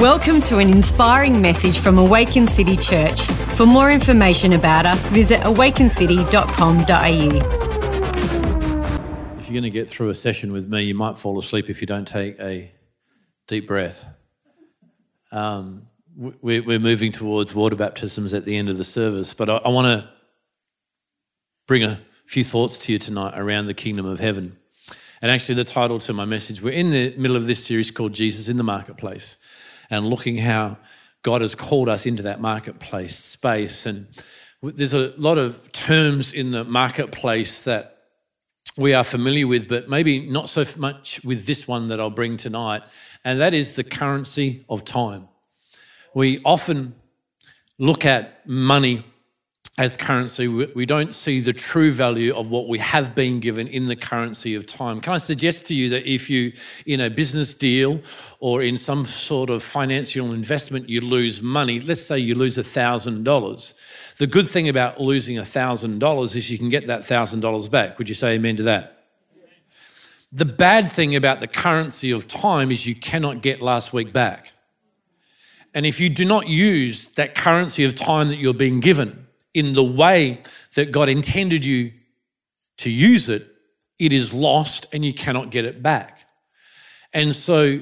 Welcome to an inspiring message from Awaken City Church. For more information about us, visit awakencity.com.au. If you're going to get through a session with me, you might fall asleep if you don't take a deep breath. Um, we- we're moving towards water baptisms at the end of the service, but I want to bring a few thoughts to you tonight around the kingdom of heaven. And actually, the title to my message, we're in the middle of this series called Jesus in the Marketplace and looking how God has called us into that marketplace space. And there's a lot of terms in the marketplace that we are familiar with, but maybe not so much with this one that I'll bring tonight, and that is the currency of time. We often look at money as currency, we don't see the true value of what we have been given in the currency of time. Can I suggest to you that if you, in a business deal or in some sort of financial investment, you lose money, let's say you lose $1,000, the good thing about losing $1,000 is you can get that $1,000 back. Would you say amen to that? The bad thing about the currency of time is you cannot get last week back. And if you do not use that currency of time that you're being given, in the way that God intended you to use it, it is lost and you cannot get it back. And so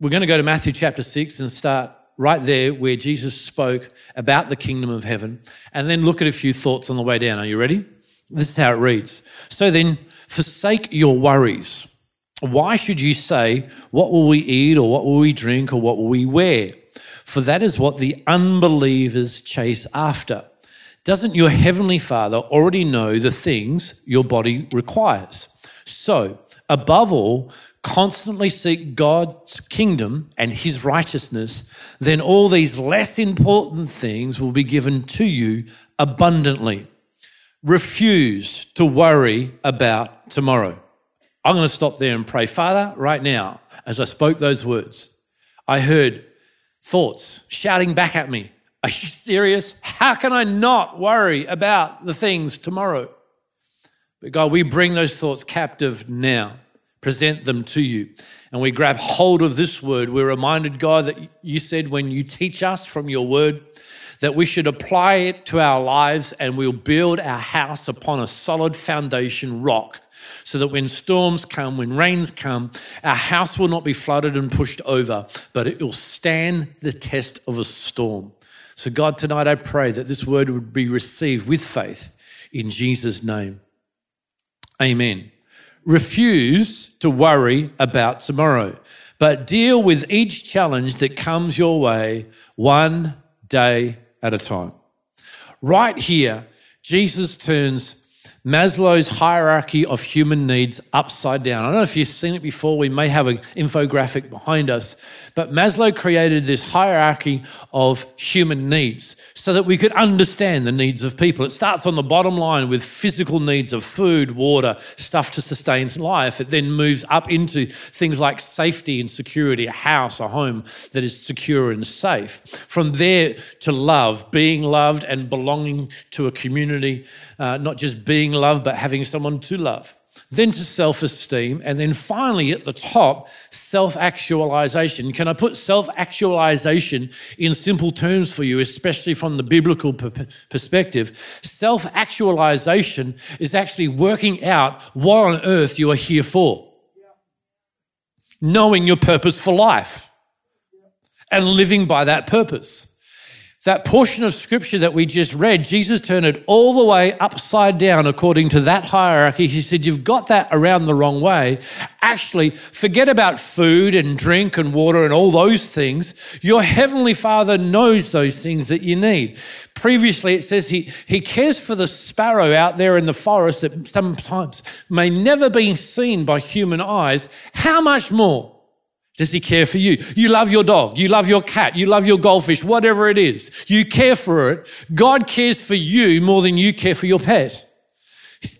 we're going to go to Matthew chapter 6 and start right there where Jesus spoke about the kingdom of heaven and then look at a few thoughts on the way down. Are you ready? This is how it reads. So then, forsake your worries. Why should you say, What will we eat, or what will we drink, or what will we wear? For that is what the unbelievers chase after. Doesn't your heavenly Father already know the things your body requires? So, above all, constantly seek God's kingdom and his righteousness, then all these less important things will be given to you abundantly. Refuse to worry about tomorrow. I'm going to stop there and pray. Father, right now, as I spoke those words, I heard thoughts shouting back at me are you serious? How can I not worry about the things tomorrow? But God, we bring those thoughts captive now, present them to you, and we grab hold of this word. We're reminded, God, that you said when you teach us from your word, that we should apply it to our lives and we'll build our house upon a solid foundation rock so that when storms come, when rains come, our house will not be flooded and pushed over, but it will stand the test of a storm. So, God, tonight I pray that this word would be received with faith in Jesus' name. Amen. Refuse to worry about tomorrow, but deal with each challenge that comes your way one day at a time. Right here, Jesus turns Maslow's hierarchy of human needs upside down. I don't know if you've seen it before. We may have an infographic behind us, but Maslow created this hierarchy of human needs so that we could understand the needs of people. It starts on the bottom line with physical needs of food, water, stuff to sustain life. It then moves up into things like safety and security, a house, a home that is secure and safe. From there to love, being loved and belonging to a community, uh, not just being loved, but having someone to love. Then to self esteem. And then finally, at the top, self actualization. Can I put self actualization in simple terms for you, especially from the biblical perspective? Self actualization is actually working out what on earth you are here for, knowing your purpose for life and living by that purpose that portion of scripture that we just read, Jesus turned it all the way upside down according to that hierarchy. He said, You've got that around the wrong way. Actually, forget about food and drink and water and all those things. Your heavenly Father knows those things that you need. Previously, it says he, he cares for the sparrow out there in the forest that sometimes may never be seen by human eyes. How much more? Does he care for you? You love your dog. You love your cat. You love your goldfish, whatever it is. You care for it. God cares for you more than you care for your pet.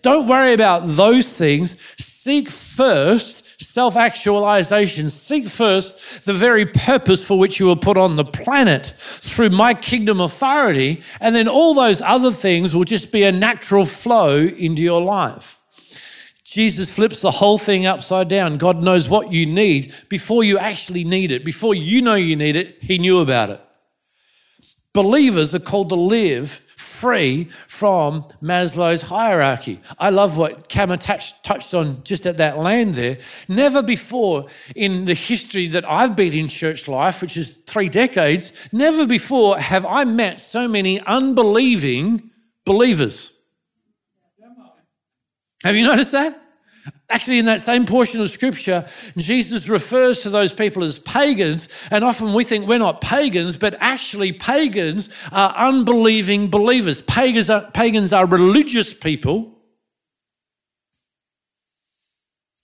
Don't worry about those things. Seek first self actualization. Seek first the very purpose for which you were put on the planet through my kingdom authority. And then all those other things will just be a natural flow into your life. Jesus flips the whole thing upside down. God knows what you need before you actually need it. Before you know you need it, He knew about it. Believers are called to live free from Maslow's hierarchy. I love what Kama touched on just at that land there. Never before in the history that I've been in church life, which is three decades, never before have I met so many unbelieving believers. Have you noticed that? Actually, in that same portion of scripture, Jesus refers to those people as pagans, and often we think we're not pagans, but actually, pagans are unbelieving believers. Pagans are, pagans are religious people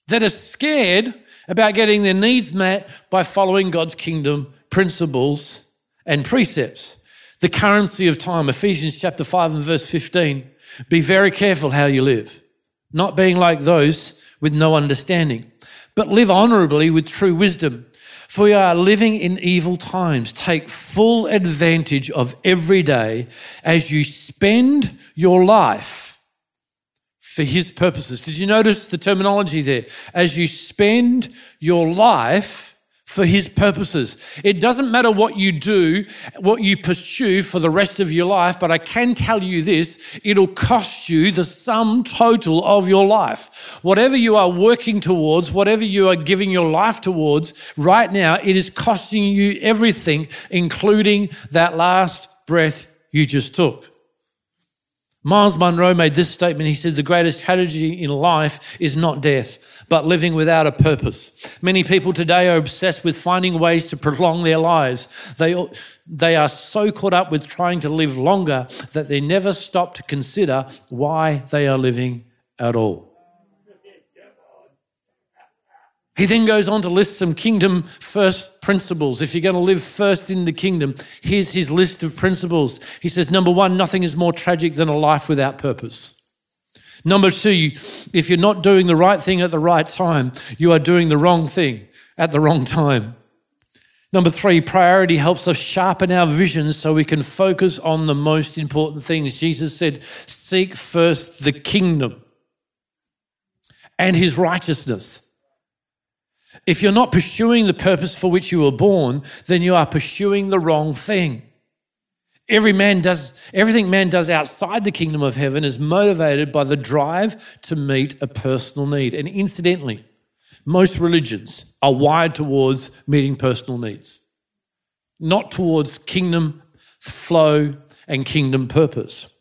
that are scared about getting their needs met by following God's kingdom principles and precepts. The currency of time, Ephesians chapter 5 and verse 15. Be very careful how you live, not being like those with no understanding, but live honorably with true wisdom. For we are living in evil times. Take full advantage of every day as you spend your life for His purposes. Did you notice the terminology there? As you spend your life for his purposes. It doesn't matter what you do, what you pursue for the rest of your life, but I can tell you this, it'll cost you the sum total of your life. Whatever you are working towards, whatever you are giving your life towards right now, it is costing you everything, including that last breath you just took. Myles Munroe made this statement. He said, The greatest tragedy in life is not death, but living without a purpose. Many people today are obsessed with finding ways to prolong their lives. They, they are so caught up with trying to live longer that they never stop to consider why they are living at all. He then goes on to list some kingdom first principles. If you're going to live first in the kingdom, here's his list of principles. He says, number one, nothing is more tragic than a life without purpose. Number two, if you're not doing the right thing at the right time, you are doing the wrong thing at the wrong time. Number three, priority helps us sharpen our vision so we can focus on the most important things. Jesus said, Seek first the kingdom and his righteousness if you're not pursuing the purpose for which you were born, then you are pursuing the wrong thing. Every man does everything man does outside the kingdom of heaven is motivated by the drive to meet a personal need. And incidentally, most religions are wired towards meeting personal needs, not towards kingdom flow and kingdom purpose.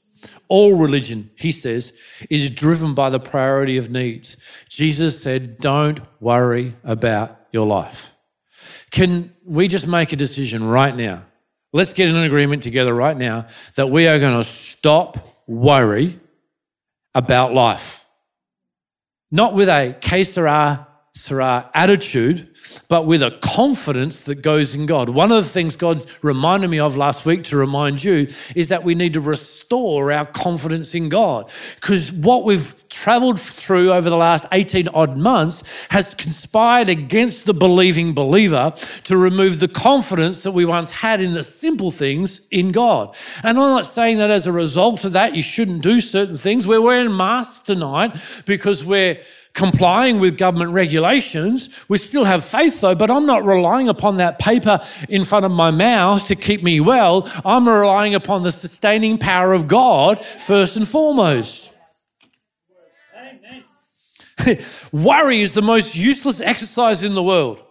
All religion, he says, is driven by the priority of needs. Jesus said, Don't worry about your life. Can we just make a decision right now? Let's get in an agreement together right now that we are going to stop worry about life. Not with a que sera attitude, but with a confidence that goes in God. One of the things God reminded me of last week to remind you is that we need to restore our confidence in God. Because what we've traveled through over the last 18 odd months has conspired against the believing believer to remove the confidence that we once had in the simple things in God. And I'm not saying that as a result of that, you shouldn't do certain things. We're wearing masks tonight because we're complying with government regulations. We still have faith though, but I'm not relying upon that paper in front of my mouth to keep me well. I'm relying upon the sustaining power of God first and foremost. Worry is the most useless exercise in the world.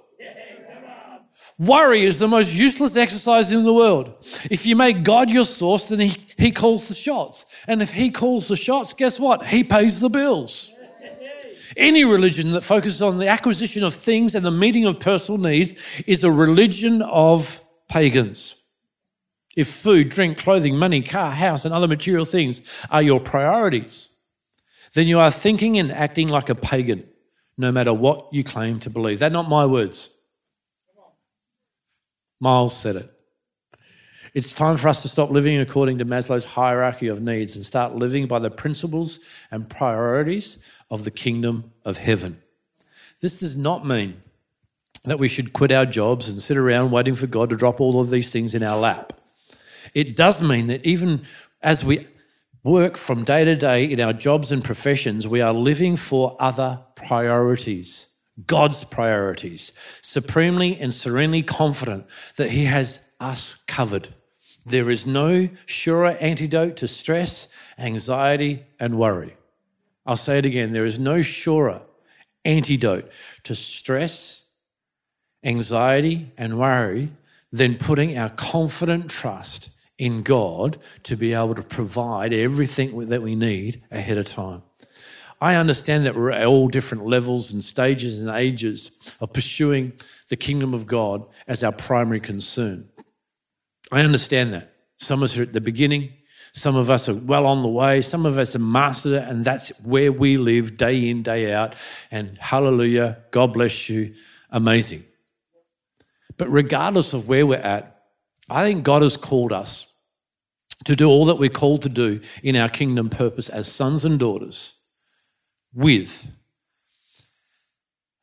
Worry is the most useless exercise in the world. If you make God your source, then he, he calls the shots. And if He calls the shots, guess what? He pays the bills. Any religion that focuses on the acquisition of things and the meeting of personal needs is a religion of pagans. If food, drink, clothing, money, car, house, and other material things are your priorities, then you are thinking and acting like a pagan, no matter what you claim to believe. They're not my words. Myles said it. It's time for us to stop living according to Maslow's hierarchy of needs and start living by the principles and priorities of the kingdom of heaven. This does not mean that we should quit our jobs and sit around waiting for God to drop all of these things in our lap. It does mean that even as we work from day to day in our jobs and professions, we are living for other priorities, God's priorities, supremely and serenely confident that He has us covered. There is no surer antidote to stress, anxiety, and worry. I'll say it again there is no surer antidote to stress, anxiety, and worry than putting our confident trust in God to be able to provide everything that we need ahead of time. I understand that we're at all different levels and stages and ages of pursuing the kingdom of God as our primary concern. I understand that. Some of us are at the beginning, some of us are well on the way, some of us are mastered it, and that's where we live day in, day out. And hallelujah, God bless you, amazing. But regardless of where we're at, I think God has called us to do all that we're called to do in our kingdom purpose as sons and daughters with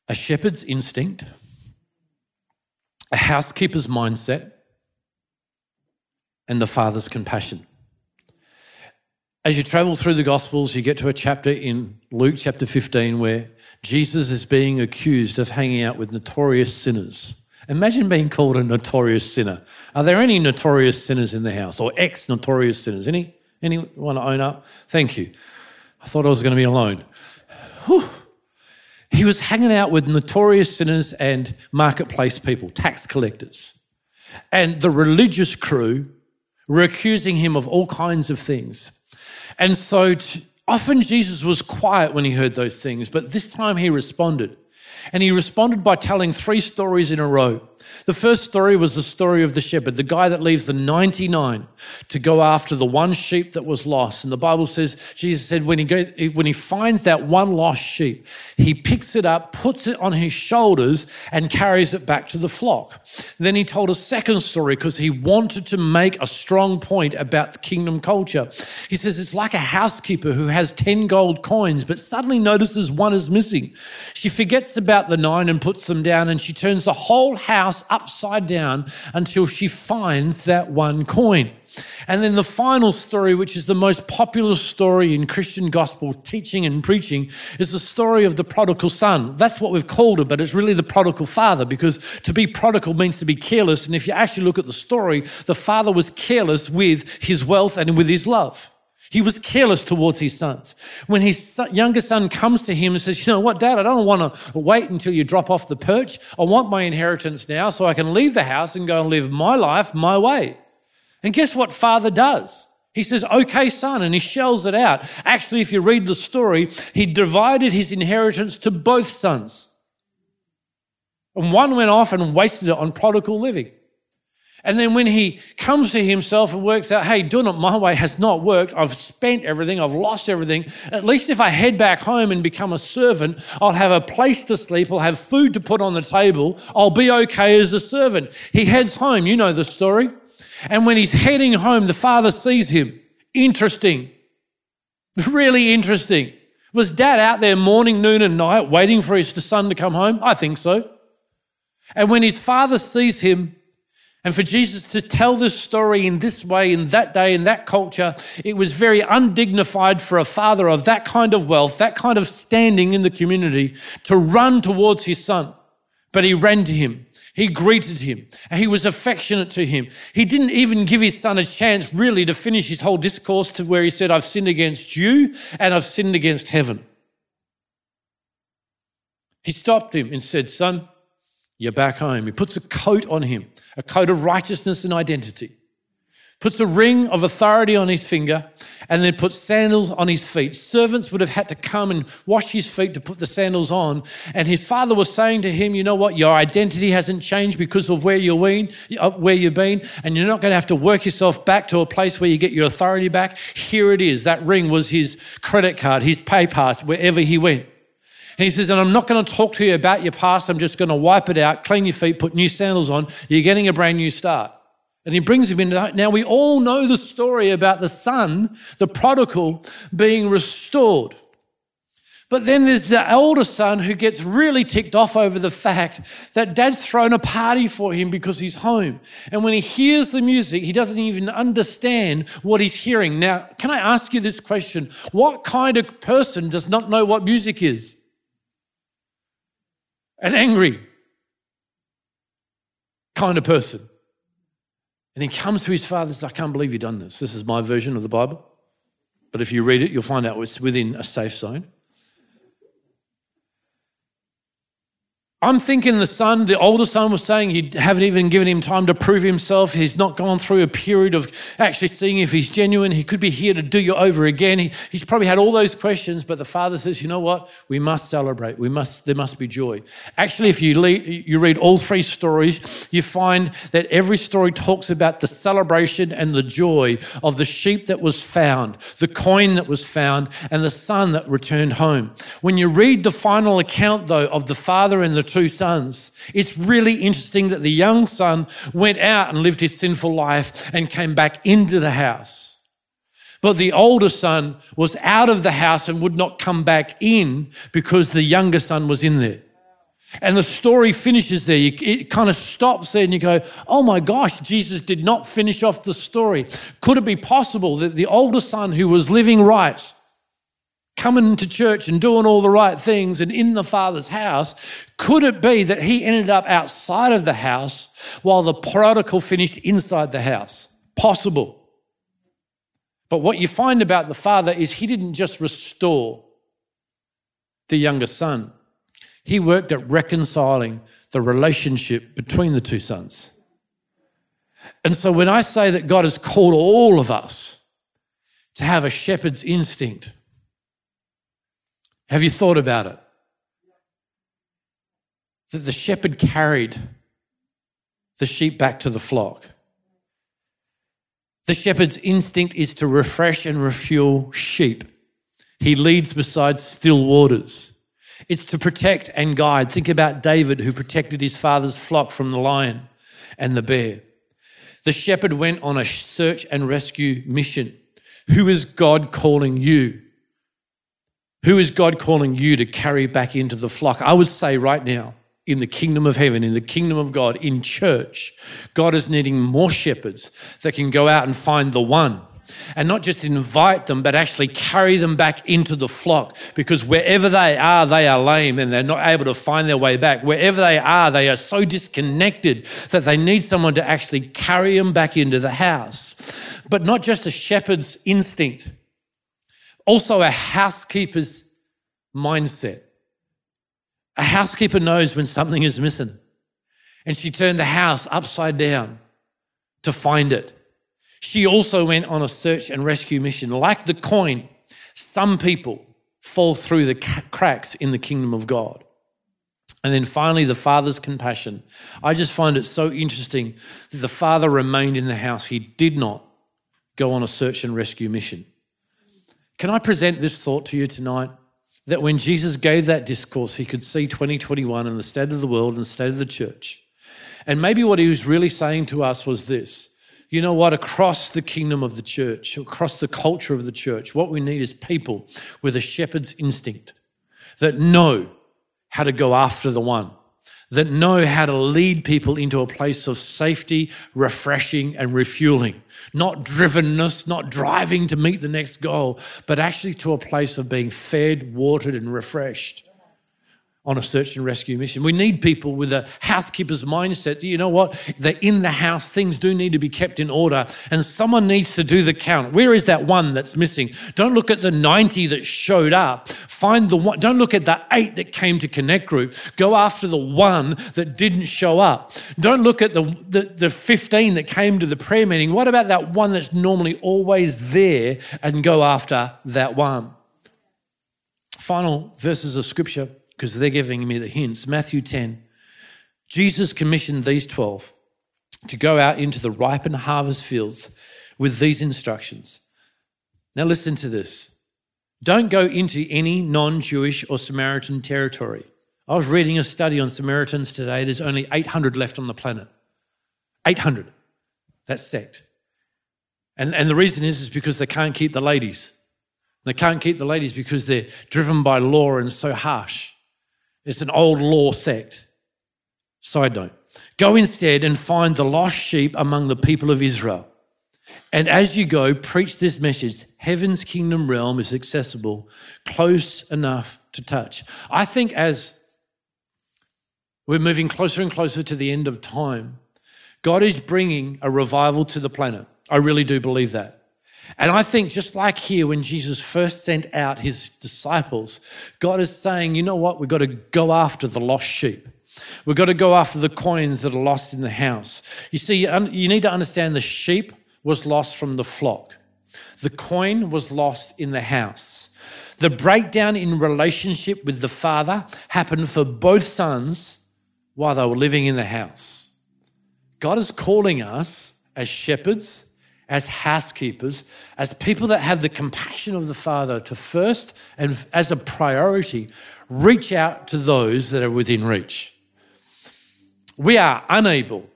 a shepherd's instinct, a housekeeper's mindset, and the Father's compassion. As you travel through the Gospels, you get to a chapter in Luke chapter 15 where Jesus is being accused of hanging out with notorious sinners. Imagine being called a notorious sinner. Are there any notorious sinners in the house or ex notorious sinners? Any? Anyone own up? Thank you. I thought I was going to be alone. Whew. He was hanging out with notorious sinners and marketplace people, tax collectors. And the religious crew were accusing him of all kinds of things. And so often Jesus was quiet when he heard those things, but this time he responded. And he responded by telling three stories in a row. The first story was the story of the shepherd, the guy that leaves the 99 to go after the one sheep that was lost. And the Bible says, Jesus said, when he, goes, when he finds that one lost sheep, he picks it up, puts it on his shoulders, and carries it back to the flock. Then he told a second story because he wanted to make a strong point about the kingdom culture. He says, it's like a housekeeper who has 10 gold coins, but suddenly notices one is missing. She forgets about the nine and puts them down, and she turns the whole house upside down until she finds that one coin. And then the final story, which is the most popular story in Christian gospel teaching and preaching, is the story of the prodigal son. That's what we've called it, but it's really the prodigal father because to be prodigal means to be careless. And if you actually look at the story, the father was careless with his wealth and with his love. He was careless towards his sons. When his younger son comes to him and says, You know what, dad, I don't want to wait until you drop off the perch. I want my inheritance now so I can leave the house and go and live my life my way. And guess what father does? He says, Okay, son, and he shells it out. Actually, if you read the story, he divided his inheritance to both sons. And one went off and wasted it on prodigal living. And then when he comes to himself and works out, hey, doing it my way has not worked. I've spent everything. I've lost everything. At least if I head back home and become a servant, I'll have a place to sleep. I'll have food to put on the table. I'll be okay as a servant. He heads home. You know the story. And when he's heading home, the father sees him. Interesting. Really interesting. Was dad out there morning, noon, and night waiting for his son to come home? I think so. And when his father sees him, and for Jesus to tell this story in this way, in that day, in that culture, it was very undignified for a father of that kind of wealth, that kind of standing in the community, to run towards his son. But he ran to him. He greeted him he was affectionate to him. He didn't even give his son a chance really to finish his whole discourse to where he said, I've sinned against you and I've sinned against heaven. He stopped him and said, Son, you're back home. He puts a coat on him a coat of righteousness and identity, puts a ring of authority on his finger, and then puts sandals on his feet. Servants would have had to come and wash his feet to put the sandals on. And his father was saying to him, You know what? Your identity hasn't changed because of where you've been, uh, where you've been, and you're not going to have to work yourself back to a place where you get your authority back. Here it is. That ring was his credit card, his pay pass, wherever he went. And he says, and I'm not going to talk to you about your past. I'm just going to wipe it out, clean your feet, put new sandals on. You're getting a brand new start. And he brings him in. Now we all know the story about the son, the prodigal, being restored. But then there's the elder son who gets really ticked off over the fact that dad's thrown a party for him because he's home. And when he hears the music, he doesn't even understand what he's hearing. Now, can I ask you this question? What kind of person does not know what music is? An angry kind of person. And he comes to his father and says, I can't believe you've done this. This is my version of the Bible. But if you read it, you'll find out it's within a safe zone. I'm thinking the son, the older son, was saying he haven't even given him time to prove himself. He's not gone through a period of actually seeing if he's genuine. He could be here to do you over again. He, he's probably had all those questions, but the father says, "You know what? We must celebrate. We must. There must be joy." Actually, if you you read all three stories, you find that every story talks about the celebration and the joy of the sheep that was found, the coin that was found, and the son that returned home. When you read the final account, though, of the father and the two sons. It's really interesting that the young son went out and lived his sinful life and came back into the house. But the older son was out of the house and would not come back in because the younger son was in there. And the story finishes there. it kind of stops there and you go, oh my gosh, Jesus did not finish off the story. Could it be possible that the older son who was living right, coming to church and doing all the right things and in the Father's house, could it be that he ended up outside of the house while the prodigal finished inside the house? Possible. But what you find about the Father is he didn't just restore the younger son, he worked at reconciling the relationship between the two sons. And so when I say that God has called all of us to have a shepherd's instinct, have you thought about it? That the shepherd carried the sheep back to the flock. The shepherd's instinct is to refresh and refuel sheep. He leads beside still waters. It's to protect and guide. Think about David, who protected his father's flock from the lion and the bear. The shepherd went on a search and rescue mission. Who is God calling you who is God calling you to carry back into the flock? I would say right now, in the kingdom of heaven, in the kingdom of God, in church, God is needing more shepherds that can go out and find the one and not just invite them, but actually carry them back into the flock. Because wherever they are, they are lame and they're not able to find their way back. Wherever they are, they are so disconnected that they need someone to actually carry them back into the house. But not just a shepherd's instinct, also a housekeeper's mindset. A housekeeper knows when something is missing. And she turned the house upside down to find it. She also went on a search and rescue mission. Like the coin, some people fall through the cracks in the kingdom of God. And then finally, the father's compassion. I just find it so interesting that the father remained in the house. He did not go on a search and rescue mission. Can I present this thought to you tonight? That when Jesus gave that discourse, he could see 2021 and the state of the world and the state of the church. And maybe what he was really saying to us was this you know what? Across the kingdom of the church, across the culture of the church, what we need is people with a shepherd's instinct that know how to go after the one that know how to lead people into a place of safety, refreshing, and refueling. Not drivenness, not driving to meet the next goal, but actually to a place of being fed, watered, and refreshed on a search and rescue mission. We need people with a housekeeper's mindset. You know what? They're in the house. Things do need to be kept in order, and someone needs to do the count. Where is that one that's missing? Don't look at the 90 that showed up. Find the one. Don't look at the eight that came to Connect Group. Go after the one that didn't show up. Don't look at the, the, the 15 that came to the prayer meeting. What about that one that's normally always there and go after that one? Final verses of scripture because they're giving me the hints. Matthew 10. Jesus commissioned these 12 to go out into the ripened harvest fields with these instructions. Now, listen to this. Don't go into any non Jewish or Samaritan territory. I was reading a study on Samaritans today. There's only 800 left on the planet. 800. That's sect. And, and the reason is, is because they can't keep the ladies. They can't keep the ladies because they're driven by law and so harsh. It's an old law sect. Side note Go instead and find the lost sheep among the people of Israel. And as you go, preach this message heaven's kingdom realm is accessible, close enough to touch. I think as we're moving closer and closer to the end of time, God is bringing a revival to the planet. I really do believe that. And I think just like here when Jesus first sent out his disciples, God is saying, you know what? We've got to go after the lost sheep. We've got to go after the coins that are lost in the house. You see, you need to understand the sheep was lost from the flock, the coin was lost in the house. The breakdown in relationship with the father happened for both sons while they were living in the house. God is calling us as shepherds, as housekeepers, as people that have the compassion of the Father to first and as a priority reach out to those that are within reach. We are unable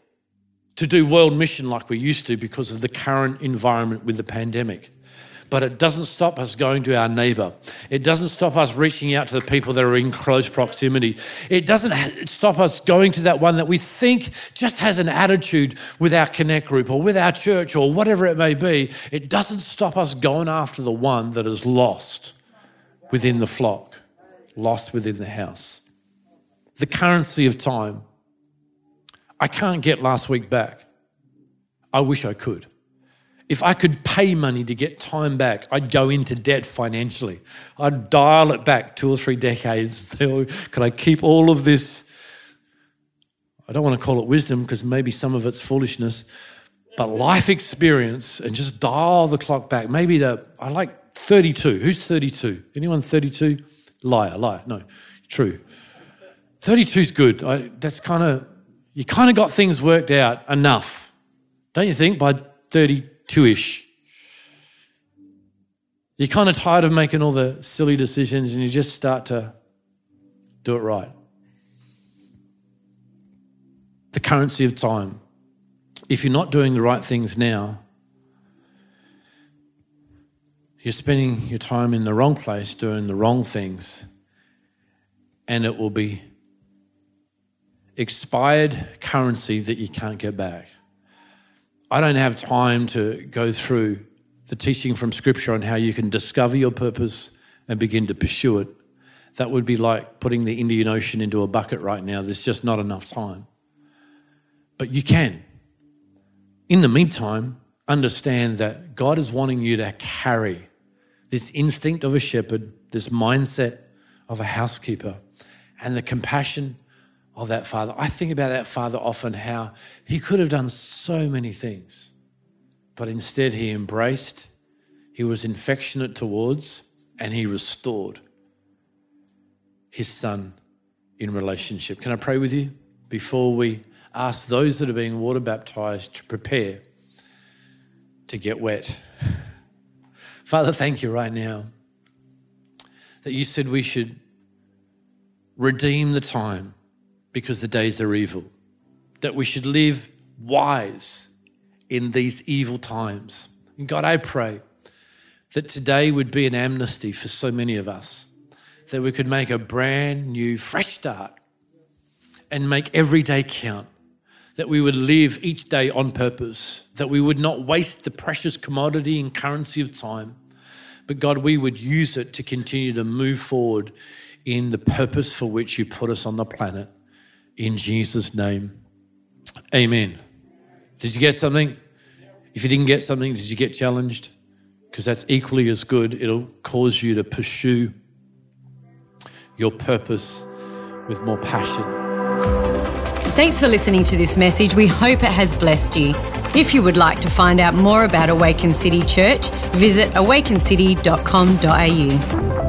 to do world mission like we used to because of the current environment with the pandemic. But it doesn't stop us going to our neighbor. It doesn't stop us reaching out to the people that are in close proximity. It doesn't stop us going to that one that we think just has an attitude with our connect group or with our church or whatever it may be. It doesn't stop us going after the one that is lost within the flock, lost within the house. The currency of time I can't get last week back. I wish I could. If I could pay money to get time back, I'd go into debt financially. I'd dial it back two or three decades and say, oh, can I keep all of this? I don't want to call it wisdom because maybe some of it's foolishness, but life experience and just dial the clock back. Maybe to, I like 32. Who's 32? Anyone 32? Liar, liar. No, true. 32 is good. I, that's kind of you kind of got things worked out enough, don't you think, by 32 ish? You're kind of tired of making all the silly decisions and you just start to do it right. The currency of time. If you're not doing the right things now, you're spending your time in the wrong place doing the wrong things, and it will be expired currency that you can't get back. I don't have time to go through the teaching from Scripture on how you can discover your purpose and begin to pursue it. That would be like putting the Indian Ocean into a bucket right now. There's just not enough time. But you can. In the meantime, understand that God is wanting you to carry this instinct of a shepherd, this mindset of a housekeeper, and the compassion of that father. I think about that father often how he could have done so many things, but instead he embraced, he was affectionate towards, and he restored his son in relationship. Can I pray with you before we ask those that are being water baptized to prepare to get wet? Father, thank you right now that you said we should redeem the time because the days are evil, that we should live wise in these evil times. And God, I pray that today would be an amnesty for so many of us, that we could make a brand new, fresh start and make every day count, that we would live each day on purpose, that we would not waste the precious commodity and currency of time, but God, we would use it to continue to move forward in the purpose for which you put us on the planet in Jesus' name. Amen. Did you get something? If you didn't get something, did you get challenged? Because that's equally as good. It'll cause you to pursue your purpose with more passion. Thanks for listening to this message. We hope it has blessed you. If you would like to find out more about Awaken City Church, visit awakencity.com.au.